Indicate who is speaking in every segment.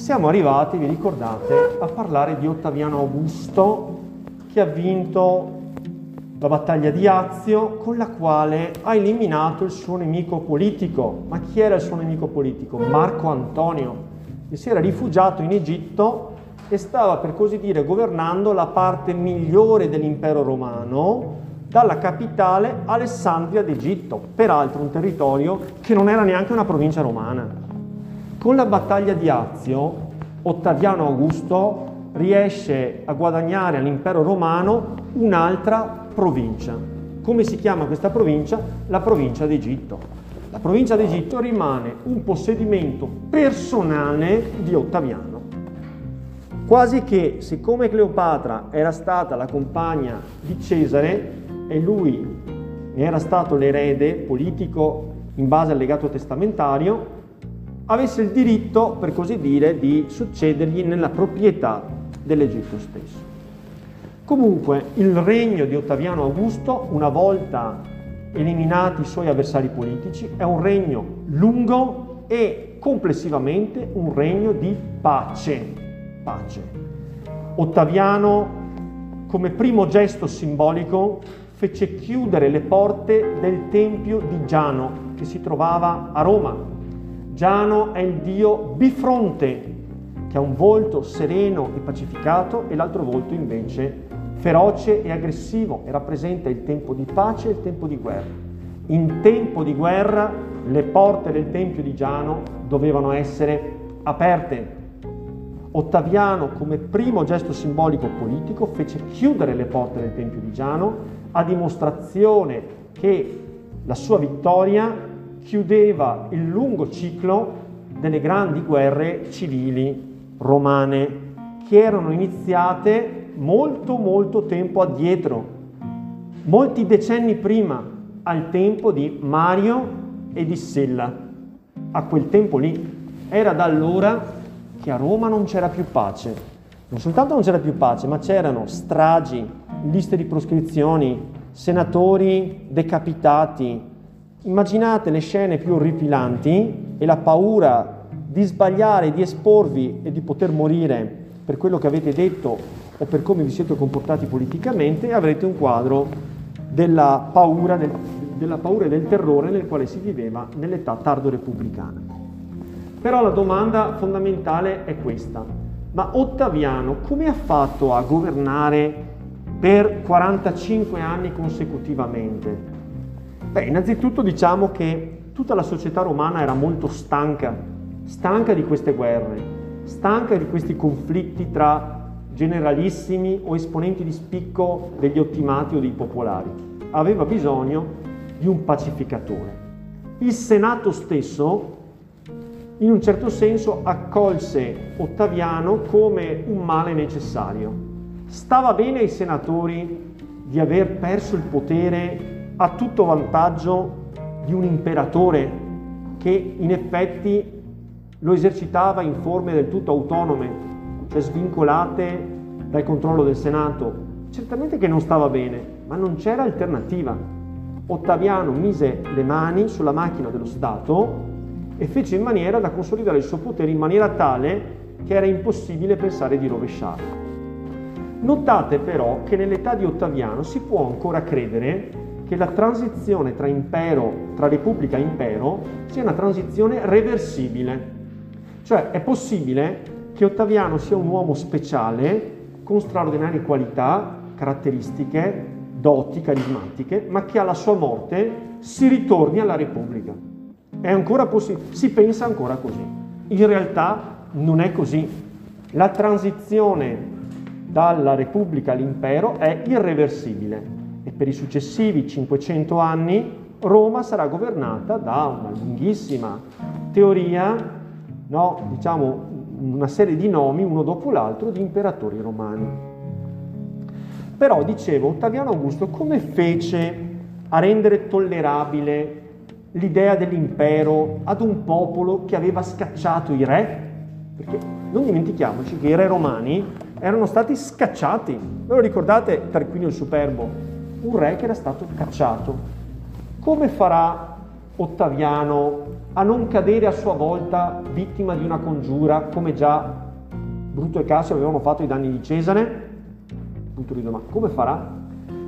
Speaker 1: siamo arrivati, vi ricordate, a parlare di Ottaviano Augusto che ha vinto la battaglia di Azio con la quale ha eliminato il suo nemico politico. Ma chi era il suo nemico politico? Marco Antonio, che si era rifugiato in Egitto e stava per così dire governando la parte migliore dell'impero romano dalla capitale Alessandria d'Egitto, peraltro un territorio che non era neanche una provincia romana. Con la battaglia di Azio, Ottaviano Augusto riesce a guadagnare all'impero romano un'altra provincia. Come si chiama questa provincia? La provincia d'Egitto. La provincia d'Egitto rimane un possedimento personale di Ottaviano. Quasi che, siccome Cleopatra era stata la compagna di Cesare e lui ne era stato l'erede politico in base al legato testamentario, avesse il diritto, per così dire, di succedergli nella proprietà dell'Egitto stesso. Comunque, il regno di Ottaviano Augusto, una volta eliminati i suoi avversari politici, è un regno lungo e complessivamente un regno di pace pace. Ottaviano, come primo gesto simbolico, fece chiudere le porte del tempio di Giano, che si trovava a Roma. Giano è il dio bifronte, che ha un volto sereno e pacificato e l'altro volto invece feroce e aggressivo e rappresenta il tempo di pace e il tempo di guerra. In tempo di guerra le porte del tempio di Giano dovevano essere aperte Ottaviano, come primo gesto simbolico politico, fece chiudere le porte del Tempio di Giano a dimostrazione che la sua vittoria chiudeva il lungo ciclo delle grandi guerre civili romane che erano iniziate molto molto tempo addietro, molti decenni prima, al tempo di Mario e di Sella. A quel tempo lì era da allora che a Roma non c'era più pace. Non soltanto non c'era più pace, ma c'erano stragi, liste di proscrizioni, senatori decapitati. Immaginate le scene più orripilanti e la paura di sbagliare, di esporvi e di poter morire per quello che avete detto o per come vi siete comportati politicamente e avrete un quadro della paura, del, della paura e del terrore nel quale si viveva nell'età tardo repubblicana. Però la domanda fondamentale è questa. Ma Ottaviano come ha fatto a governare per 45 anni consecutivamente? Beh, innanzitutto diciamo che tutta la società romana era molto stanca, stanca di queste guerre, stanca di questi conflitti tra generalissimi o esponenti di spicco degli ottimati o dei popolari. Aveva bisogno di un pacificatore. Il Senato stesso in un certo senso accolse Ottaviano come un male necessario. Stava bene ai senatori di aver perso il potere a tutto vantaggio di un imperatore che in effetti lo esercitava in forme del tutto autonome, cioè svincolate dal controllo del Senato. Certamente che non stava bene, ma non c'era alternativa. Ottaviano mise le mani sulla macchina dello Stato e fece in maniera da consolidare il suo potere in maniera tale che era impossibile pensare di rovesciarlo. Notate però che nell'età di Ottaviano si può ancora credere che la transizione tra impero, tra repubblica e impero, sia una transizione reversibile. Cioè è possibile che Ottaviano sia un uomo speciale, con straordinarie qualità, caratteristiche, doti carismatiche, ma che alla sua morte si ritorni alla repubblica. È ancora possibile, si pensa ancora così. In realtà non è così. La transizione dalla Repubblica all'impero è irreversibile e per i successivi 500 anni Roma sarà governata da una lunghissima teoria, no, diciamo una serie di nomi uno dopo l'altro di imperatori romani. Però dicevo, Ottaviano Augusto come fece a rendere tollerabile l'idea dell'impero ad un popolo che aveva scacciato i re, perché non dimentichiamoci che i re romani erano stati scacciati. Ve lo ricordate Tarquinio il Superbo? Un re che era stato cacciato. Come farà Ottaviano a non cadere a sua volta vittima di una congiura come già Bruto e Cassio avevano fatto i danni di Cesare? Punto di domanda. Come farà?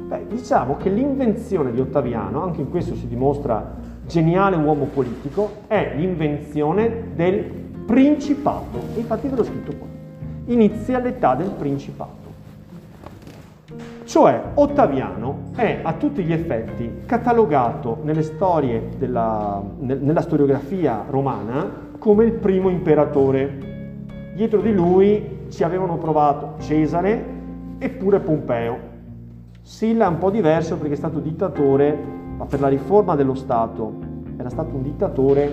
Speaker 1: Beh, diciamo che l'invenzione di Ottaviano, anche in questo si dimostra geniale uomo politico, è l'invenzione del principato. Infatti ve l'ho scritto qua. Inizia l'età del principato. Cioè Ottaviano è a tutti gli effetti catalogato della, nella storiografia romana come il primo imperatore. Dietro di lui ci avevano provato Cesare eppure Pompeo. Silla è un po' diverso perché è stato dittatore, ma per la riforma dello Stato era stato un dittatore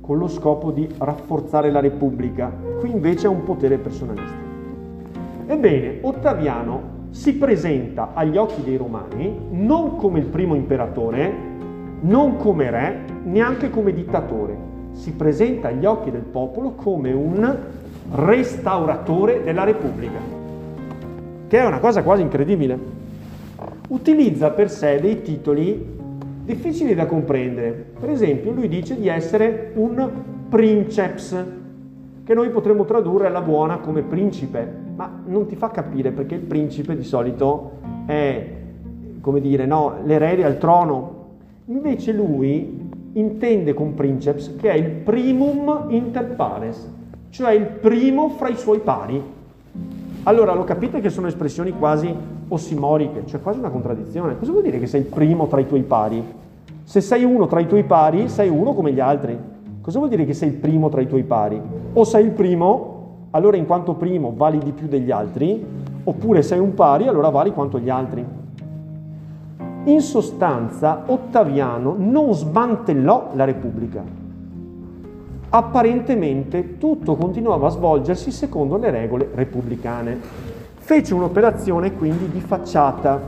Speaker 1: con lo scopo di rafforzare la Repubblica. Qui invece è un potere personalista. Ebbene, Ottaviano si presenta agli occhi dei romani non come il primo imperatore, non come re, neanche come dittatore. Si presenta agli occhi del popolo come un restauratore della Repubblica, che è una cosa quasi incredibile. Utilizza per sé dei titoli difficili da comprendere. Per esempio, lui dice di essere un princeps, che noi potremmo tradurre alla buona come principe, ma non ti fa capire perché il principe di solito è, come dire, no, l'erede al trono. Invece lui intende con princeps che è il primum inter pares, cioè il primo fra i suoi pari. Allora lo capite che sono espressioni quasi ossimoriche, cioè quasi una contraddizione. Cosa vuol dire che sei il primo tra i tuoi pari? Se sei uno tra i tuoi pari, sei uno come gli altri. Cosa vuol dire che sei il primo tra i tuoi pari? O sei il primo, allora in quanto primo vali di più degli altri, oppure sei un pari, allora vali quanto gli altri. In sostanza, Ottaviano non smantellò la Repubblica. Apparentemente tutto continuava a svolgersi secondo le regole repubblicane. Fece un'operazione quindi di facciata.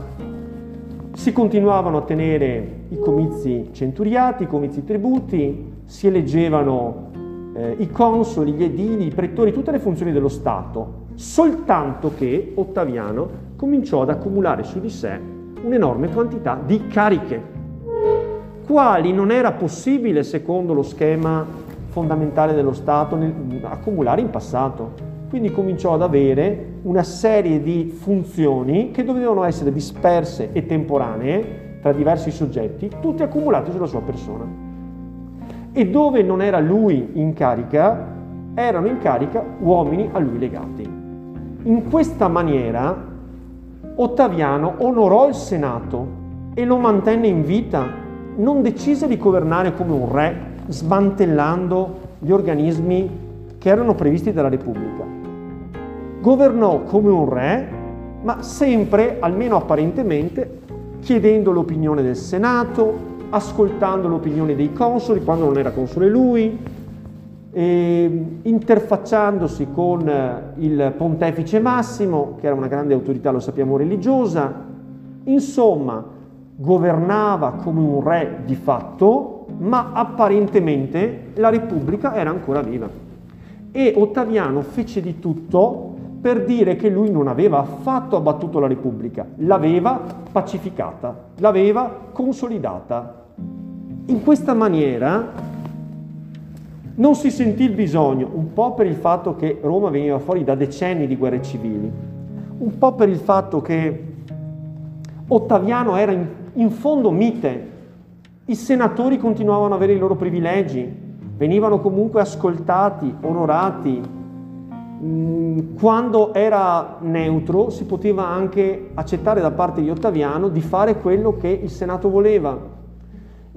Speaker 1: Si continuavano a tenere i comizi centuriati, i comizi tributi, si eleggevano eh, i consoli, gli edili, i prettori, tutte le funzioni dello Stato, soltanto che Ottaviano cominciò ad accumulare su di sé un'enorme quantità di cariche, quali non era possibile, secondo lo schema fondamentale dello Stato, nel, accumulare in passato. Quindi cominciò ad avere una serie di funzioni che dovevano essere disperse e temporanee tra diversi soggetti, tutte accumulate sulla sua persona e dove non era lui in carica, erano in carica uomini a lui legati. In questa maniera Ottaviano onorò il Senato e lo mantenne in vita, non decise di governare come un re, smantellando gli organismi che erano previsti dalla Repubblica. Governò come un re, ma sempre, almeno apparentemente, chiedendo l'opinione del Senato, ascoltando l'opinione dei consoli quando non era console lui, interfacciandosi con eh, il pontefice Massimo, che era una grande autorità, lo sappiamo, religiosa. Insomma, governava come un re di fatto, ma apparentemente la Repubblica era ancora viva. E Ottaviano fece di tutto per dire che lui non aveva affatto abbattuto la Repubblica, l'aveva pacificata, l'aveva consolidata. In questa maniera non si sentì il bisogno, un po' per il fatto che Roma veniva fuori da decenni di guerre civili, un po' per il fatto che Ottaviano era in, in fondo mite, i senatori continuavano ad avere i loro privilegi, venivano comunque ascoltati, onorati. Mm, quando era neutro si poteva anche accettare da parte di Ottaviano di fare quello che il Senato voleva.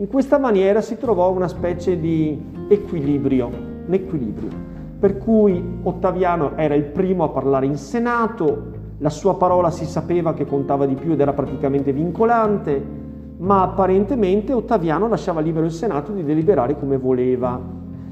Speaker 1: In questa maniera si trovò una specie di equilibrio, un equilibrio, per cui Ottaviano era il primo a parlare in Senato, la sua parola si sapeva che contava di più ed era praticamente vincolante, ma apparentemente Ottaviano lasciava libero il Senato di deliberare come voleva.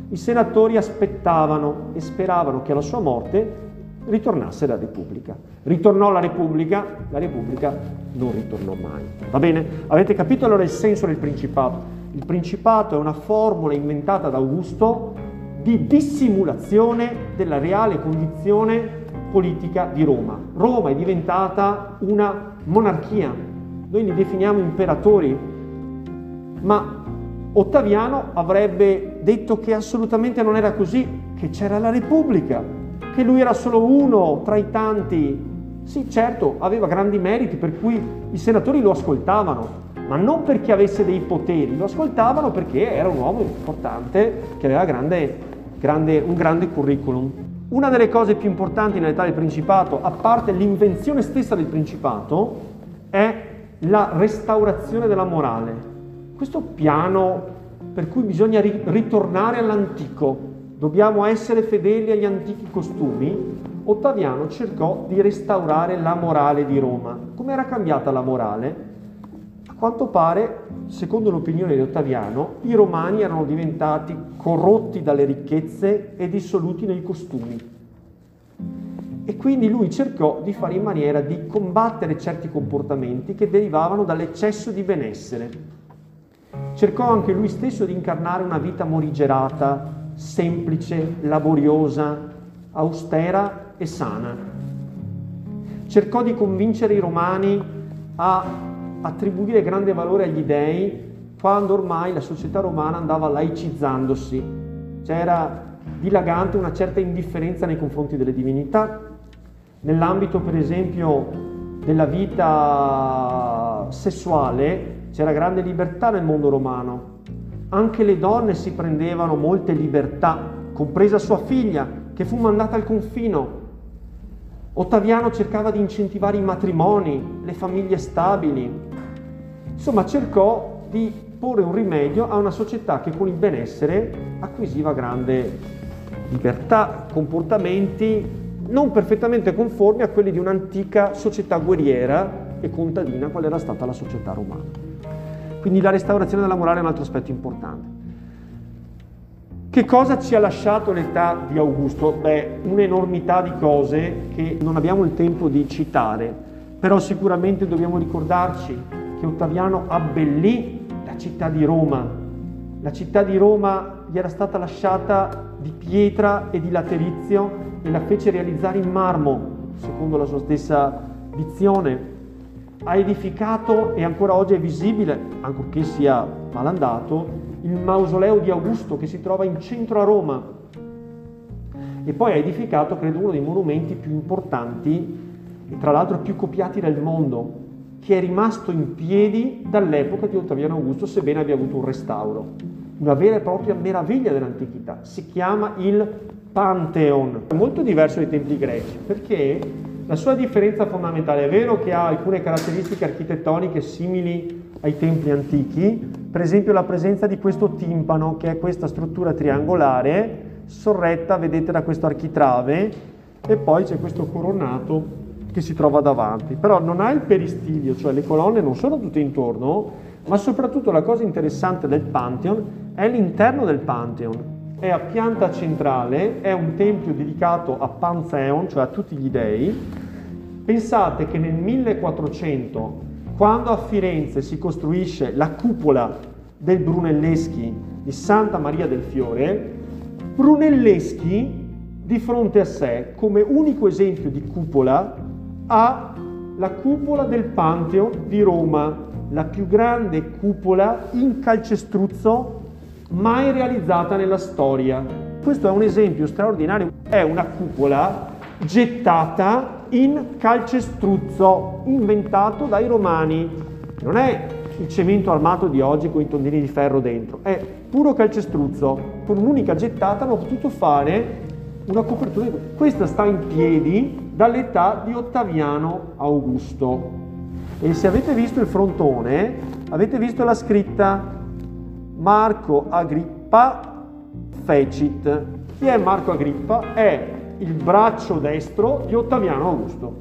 Speaker 1: I senatori aspettavano e speravano che alla sua morte ritornasse la Repubblica. Ritornò la Repubblica, la Repubblica non ritornò mai. Va bene? Avete capito allora il senso del Principato? Il Principato è una formula inventata da Augusto di dissimulazione della reale condizione politica di Roma. Roma è diventata una monarchia. Noi li definiamo imperatori, ma Ottaviano avrebbe detto che assolutamente non era così, che c'era la Repubblica, che lui era solo uno tra i tanti. Sì, certo, aveva grandi meriti per cui i senatori lo ascoltavano, ma non perché avesse dei poteri, lo ascoltavano perché era un uomo importante che aveva grande, grande, un grande curriculum. Una delle cose più importanti nell'età del Principato, a parte l'invenzione stessa del Principato, è la restaurazione della morale. Questo piano per cui bisogna ri- ritornare all'antico, dobbiamo essere fedeli agli antichi costumi, Ottaviano cercò di restaurare la morale di Roma. Come era cambiata la morale? A quanto pare, secondo l'opinione di Ottaviano, i romani erano diventati corrotti dalle ricchezze e dissoluti nei costumi. E quindi lui cercò di fare in maniera di combattere certi comportamenti che derivavano dall'eccesso di benessere. Cercò anche lui stesso di incarnare una vita morigerata, semplice, laboriosa, austera e sana. Cercò di convincere i romani a attribuire grande valore agli dei quando ormai la società romana andava laicizzandosi. C'era dilagante una certa indifferenza nei confronti delle divinità. Nell'ambito, per esempio, della vita sessuale, c'era grande libertà nel mondo romano. Anche le donne si prendevano molte libertà, compresa sua figlia, che fu mandata al confino. Ottaviano cercava di incentivare i matrimoni, le famiglie stabili. Insomma, cercò di porre un rimedio a una società che con il benessere acquisiva grande libertà, comportamenti non perfettamente conformi a quelli di un'antica società guerriera e contadina, qual era stata la società romana. Quindi la restaurazione della morale è un altro aspetto importante. Che cosa ci ha lasciato l'età di Augusto? Beh, un'enormità di cose che non abbiamo il tempo di citare, però sicuramente dobbiamo ricordarci che Ottaviano abbellì la città di Roma. La città di Roma gli era stata lasciata di pietra e di laterizio e la fece realizzare in marmo, secondo la sua stessa dizione ha edificato e ancora oggi è visibile, ancorché sia malandato, il mausoleo di Augusto che si trova in centro a Roma. E poi ha edificato, credo, uno dei monumenti più importanti e tra l'altro più copiati del mondo, che è rimasto in piedi dall'epoca di Ottaviano Augusto, sebbene abbia avuto un restauro. Una vera e propria meraviglia dell'antichità. Si chiama il Pantheon. È molto diverso dai templi greci, perché la sua differenza fondamentale è vero che ha alcune caratteristiche architettoniche simili ai templi antichi, per esempio la presenza di questo timpano, che è questa struttura triangolare, sorretta, vedete, da questo architrave, e poi c'è questo coronato che si trova davanti. Però non ha il peristilio, cioè le colonne non sono tutte intorno, ma soprattutto la cosa interessante del Pantheon è l'interno del Pantheon. È a pianta centrale, è un tempio dedicato a Pantheon, cioè a tutti gli dei. Pensate che nel 1400, quando a Firenze si costruisce la cupola del Brunelleschi di Santa Maria del Fiore, Brunelleschi di fronte a sé, come unico esempio di cupola, ha la cupola del Pantheon di Roma, la più grande cupola in calcestruzzo mai realizzata nella storia. Questo è un esempio straordinario, è una cupola gettata in calcestruzzo, inventato dai romani. Non è il cemento armato di oggi con i tondini di ferro dentro, è puro calcestruzzo. Con un'unica gettata hanno potuto fare una copertura. Questa sta in piedi dall'età di Ottaviano Augusto. E se avete visto il frontone, avete visto la scritta Marco Agrippa fecit. Chi è Marco Agrippa? È il braccio destro di Ottaviano Augusto.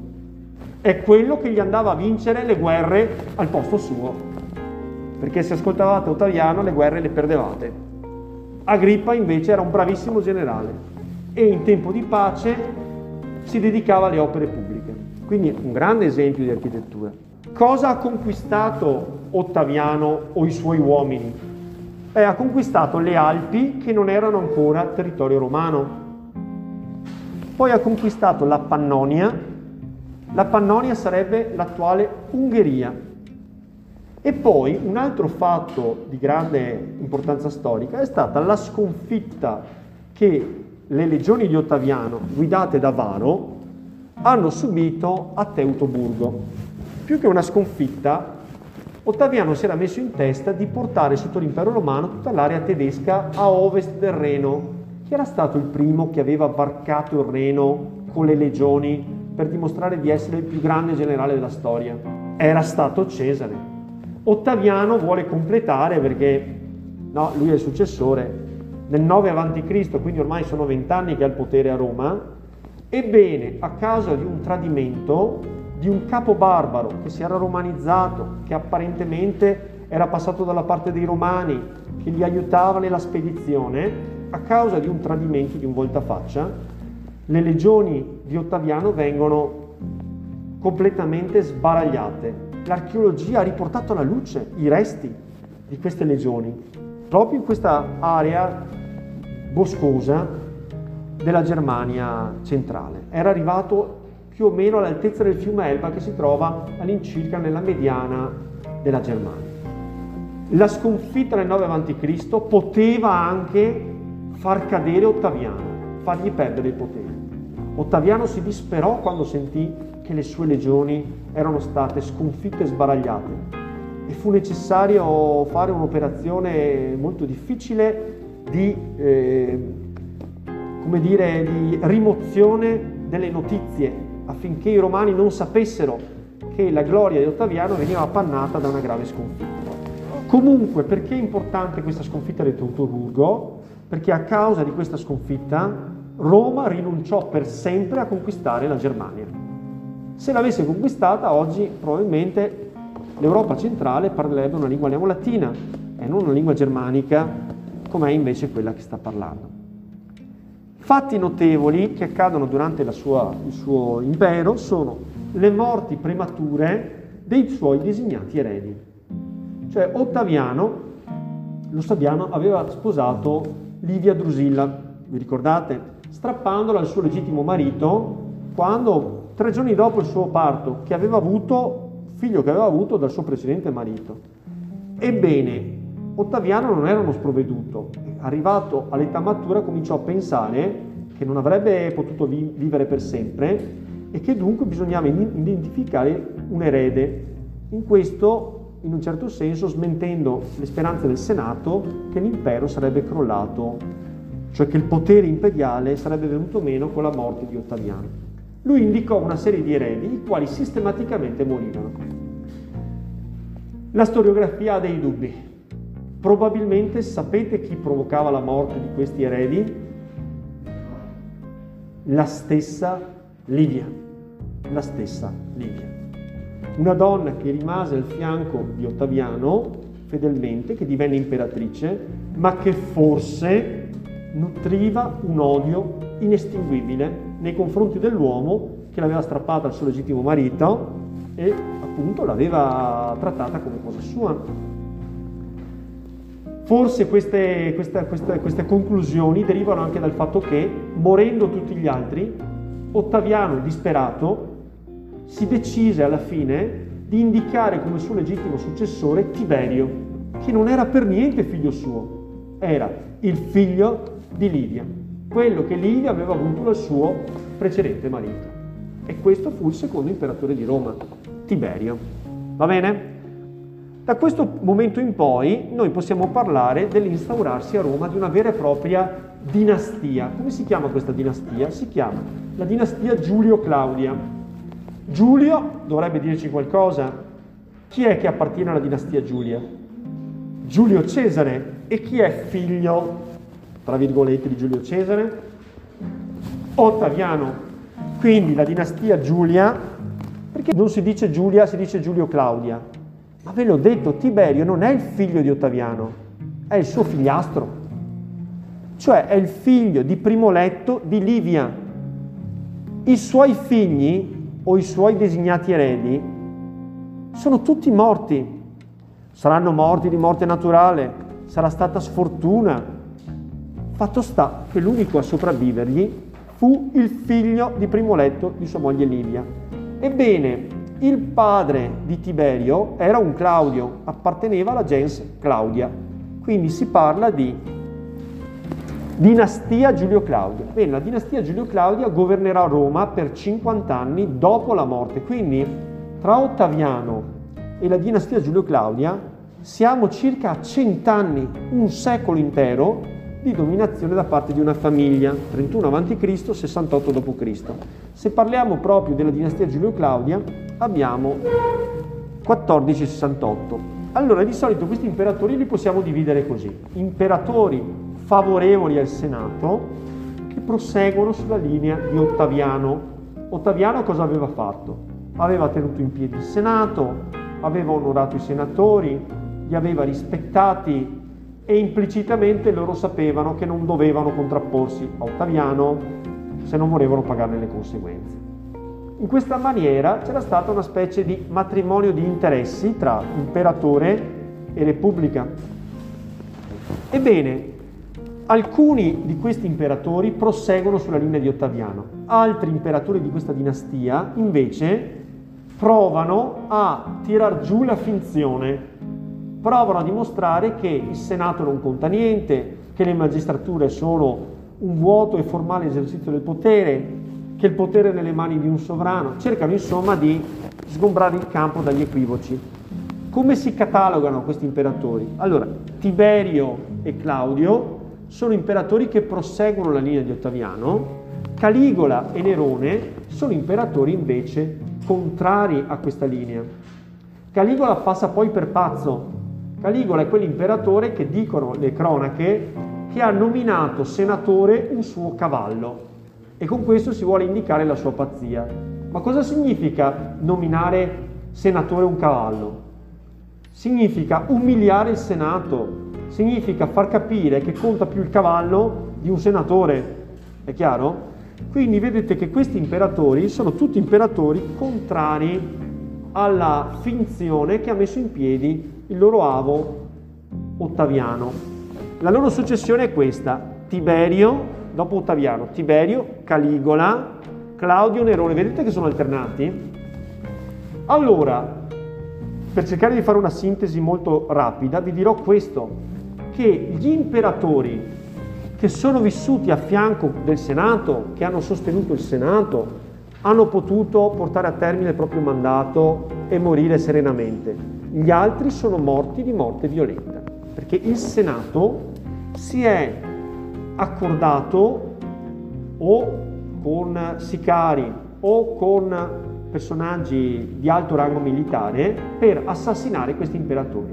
Speaker 1: È quello che gli andava a vincere le guerre al posto suo. Perché se ascoltavate Ottaviano le guerre le perdevate. Agrippa invece era un bravissimo generale e in tempo di pace si dedicava alle opere pubbliche. Quindi un grande esempio di architettura. Cosa ha conquistato Ottaviano o i suoi uomini? Eh, ha conquistato le Alpi che non erano ancora territorio romano. Poi ha conquistato la Pannonia, la Pannonia sarebbe l'attuale Ungheria, E poi un altro fatto di grande importanza storica è stata la sconfitta che le legioni di Ottaviano, guidate da Varo, hanno subito a Teutoburgo. Più che una sconfitta, Ottaviano si era messo in testa di portare sotto l'impero romano tutta l'area tedesca a ovest del Reno. Chi era stato il primo che aveva varcato il Reno con le legioni per dimostrare di essere il più grande generale della storia? Era stato Cesare. Ottaviano vuole completare perché no, lui è il successore. Nel 9 a.C., quindi ormai sono vent'anni che ha il potere a Roma, ebbene, a causa di un tradimento di un capo barbaro che si era romanizzato, che apparentemente era passato dalla parte dei romani, che li aiutava nella spedizione, a causa di un tradimento, di un voltafaccia, le legioni di Ottaviano vengono completamente sbaragliate l'archeologia ha riportato alla luce i resti di queste legioni, proprio in questa area boscosa della Germania centrale. Era arrivato più o meno all'altezza del fiume Elba che si trova all'incirca nella mediana della Germania. La sconfitta nel 9 a.C. poteva anche far cadere Ottaviano, fargli perdere il potere. Ottaviano si disperò quando sentì che le sue legioni erano state sconfitte e sbaragliate e fu necessario fare un'operazione molto difficile di, eh, dire, di rimozione delle notizie affinché i romani non sapessero che la gloria di Ottaviano veniva appannata da una grave sconfitta. Comunque, perché è importante questa sconfitta di Teutoburgo? Perché a causa di questa sconfitta Roma rinunciò per sempre a conquistare la Germania. Se l'avesse conquistata oggi probabilmente l'Europa centrale parlerebbe una lingua neolatina e non una lingua germanica come è invece quella che sta parlando. Fatti notevoli che accadono durante sua, il suo impero sono le morti premature dei suoi designati eredi. Cioè Ottaviano, lo sappiamo, aveva sposato Livia Drusilla, vi ricordate? Strappandola al suo legittimo marito quando tre giorni dopo il suo parto, che aveva avuto, figlio che aveva avuto dal suo precedente marito. Ebbene, Ottaviano non era uno sprovveduto, arrivato all'età matura cominciò a pensare che non avrebbe potuto vi- vivere per sempre e che dunque bisognava identificare un erede. In questo, in un certo senso, smentendo le speranze del Senato che l'impero sarebbe crollato, cioè che il potere imperiale sarebbe venuto meno con la morte di Ottaviano lui indicò una serie di eredi, i quali sistematicamente morivano. La storiografia ha dei dubbi. Probabilmente sapete chi provocava la morte di questi eredi? La stessa Livia. La stessa Livia. Una donna che rimase al fianco di Ottaviano fedelmente, che divenne imperatrice, ma che forse nutriva un odio inestinguibile nei confronti dell'uomo che l'aveva strappata al suo legittimo marito e appunto l'aveva trattata come cosa sua. Forse queste, queste, queste, queste conclusioni derivano anche dal fatto che, morendo tutti gli altri, Ottaviano, disperato, si decise alla fine di indicare come suo legittimo successore Tiberio, che non era per niente figlio suo, era il figlio di Livia quello che Livia aveva avuto dal suo precedente marito. E questo fu il secondo imperatore di Roma, Tiberio. Va bene? Da questo momento in poi noi possiamo parlare dell'instaurarsi a Roma di una vera e propria dinastia. Come si chiama questa dinastia? Si chiama la dinastia Giulio-Claudia. Giulio dovrebbe dirci qualcosa. Chi è che appartiene alla dinastia Giulia? Giulio Cesare. E chi è figlio tra virgolette, di Giulio Cesare, Ottaviano, quindi la dinastia Giulia, perché non si dice Giulia, si dice Giulio Claudia. Ma ve l'ho detto, Tiberio non è il figlio di Ottaviano, è il suo figliastro, cioè è il figlio di primo letto di Livia. I suoi figli o i suoi designati eredi sono tutti morti. Saranno morti di morte naturale, sarà stata sfortuna, Fatto sta che l'unico a sopravvivergli fu il figlio di primo letto di sua moglie Livia. Ebbene, Il padre di Tiberio era un Claudio, apparteneva alla gens Claudia, quindi si parla di dinastia Giulio Claudio. Bene, la dinastia Giulio Claudia governerà Roma per 50 anni dopo la morte, quindi tra Ottaviano e la dinastia Giulio Claudia siamo circa a 100 anni, un secolo intero di dominazione da parte di una famiglia, 31 a.C., 68 d.C. Se parliamo proprio della dinastia Giulio Claudia, abbiamo 1468. Allora, di solito questi imperatori li possiamo dividere così. Imperatori favorevoli al Senato che proseguono sulla linea di Ottaviano. Ottaviano cosa aveva fatto? Aveva tenuto in piedi il Senato, aveva onorato i senatori, li aveva rispettati e implicitamente loro sapevano che non dovevano contrapporsi a Ottaviano se non volevano pagarne le conseguenze. In questa maniera c'era stata una specie di matrimonio di interessi tra imperatore e repubblica. Ebbene, alcuni di questi imperatori proseguono sulla linea di Ottaviano, altri imperatori di questa dinastia invece provano a tirar giù la finzione, provano a dimostrare che il Senato non conta niente, che le magistrature sono un vuoto e formale esercizio del potere, che il potere è nelle mani di un sovrano, cercano insomma di sgombrare il campo dagli equivoci. Come si catalogano questi imperatori? Allora, Tiberio e Claudio sono imperatori che proseguono la linea di Ottaviano, Caligola e Nerone sono imperatori invece contrari a questa linea. Caligola passa poi per pazzo. Caligola è quell'imperatore che dicono le cronache che ha nominato senatore un suo cavallo e con questo si vuole indicare la sua pazzia. Ma cosa significa nominare senatore un cavallo? Significa umiliare il Senato, significa far capire che conta più il cavallo di un senatore. È chiaro? Quindi vedete che questi imperatori sono tutti imperatori contrari alla finzione che ha messo in piedi il loro avo Ottaviano. La loro successione è questa, Tiberio, dopo Ottaviano, Tiberio, Caligola, Claudio, Nerone, vedete che sono alternati? Allora, per cercare di fare una sintesi molto rapida, vi dirò questo, che gli imperatori che sono vissuti a fianco del Senato, che hanno sostenuto il Senato, hanno potuto portare a termine il proprio mandato e morire serenamente. Gli altri sono morti di morte violenta, perché il Senato si è accordato o con sicari o con personaggi di alto rango militare per assassinare questi imperatori.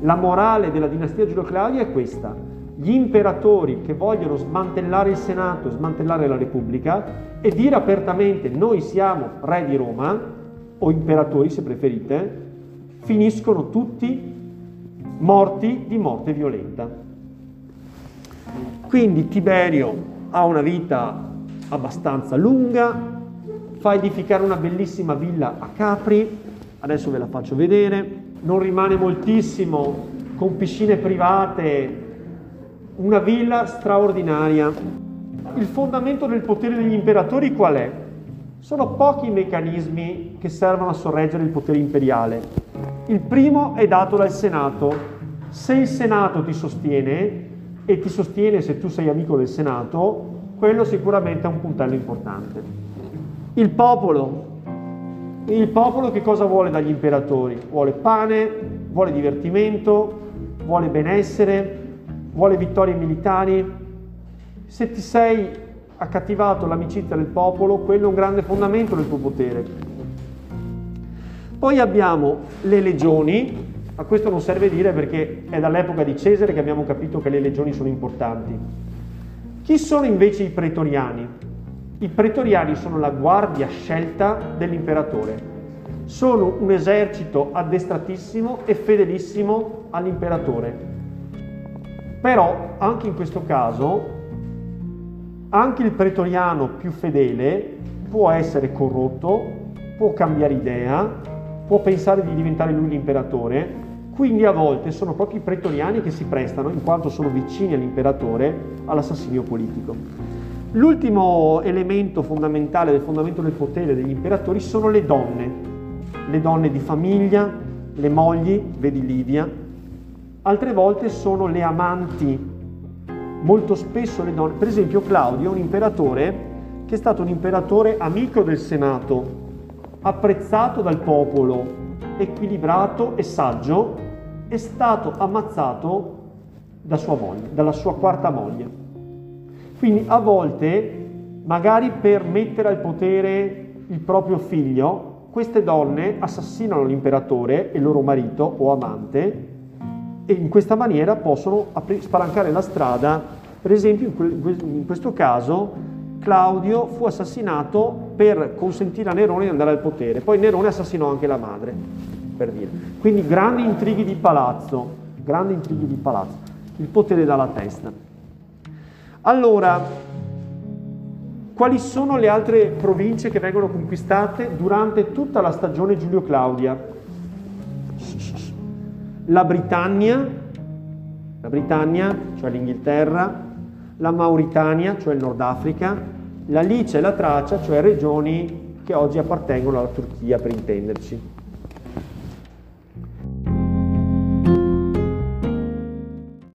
Speaker 1: La morale della dinastia Giulio Claudia è questa, gli imperatori che vogliono smantellare il Senato, smantellare la Repubblica e dire apertamente noi siamo re di Roma, o imperatori se preferite, finiscono tutti morti di morte violenta. Quindi Tiberio ha una vita abbastanza lunga, fa edificare una bellissima villa a Capri, adesso ve la faccio vedere, non rimane moltissimo con piscine private una villa straordinaria. Il fondamento del potere degli imperatori qual è? Sono pochi i meccanismi che servono a sorreggere il potere imperiale. Il primo è dato dal Senato. Se il Senato ti sostiene, e ti sostiene se tu sei amico del Senato, quello sicuramente è un puntello importante. Il popolo. Il popolo che cosa vuole dagli imperatori? Vuole pane, vuole divertimento, vuole benessere, vuole vittorie militari, se ti sei accattivato l'amicizia del popolo, quello è un grande fondamento del tuo potere. Poi abbiamo le legioni, a questo non serve dire perché è dall'epoca di Cesare che abbiamo capito che le legioni sono importanti. Chi sono invece i pretoriani? I pretoriani sono la guardia scelta dell'imperatore. Sono un esercito addestratissimo e fedelissimo all'imperatore. Però anche in questo caso, anche il pretoriano più fedele può essere corrotto, può cambiare idea, può pensare di diventare lui l'imperatore, quindi a volte sono proprio i pretoriani che si prestano, in quanto sono vicini all'imperatore, all'assassinio politico. L'ultimo elemento fondamentale del fondamento del potere degli imperatori sono le donne. le donne di famiglia, le mogli, vedi Livia, altre volte sono le amanti, molto spesso le donne, per esempio Claudio, un imperatore che è stato un imperatore amico del Senato, apprezzato dal popolo, equilibrato e saggio, è stato ammazzato da sua moglie, dalla sua quarta moglie. Quindi a volte, magari per mettere al potere il proprio figlio, queste donne assassinano l'imperatore e il loro marito o amante e in questa maniera possono spalancare la strada. Per esempio, in questo caso, Claudio fu assassinato per consentire a Nerone di andare al potere. Poi Nerone assassinò anche la madre, per dire. Quindi grandi intrighi di palazzo, grandi intrighi di palazzo. Il potere dalla testa. Allora, quali sono le altre province che vengono conquistate durante tutta la stagione Giulio-Claudia? La Britannia, la Britannia, cioè l'Inghilterra, la Mauritania, cioè il Nord Africa, la Licia e la Tracia, cioè regioni che oggi appartengono alla Turchia per intenderci.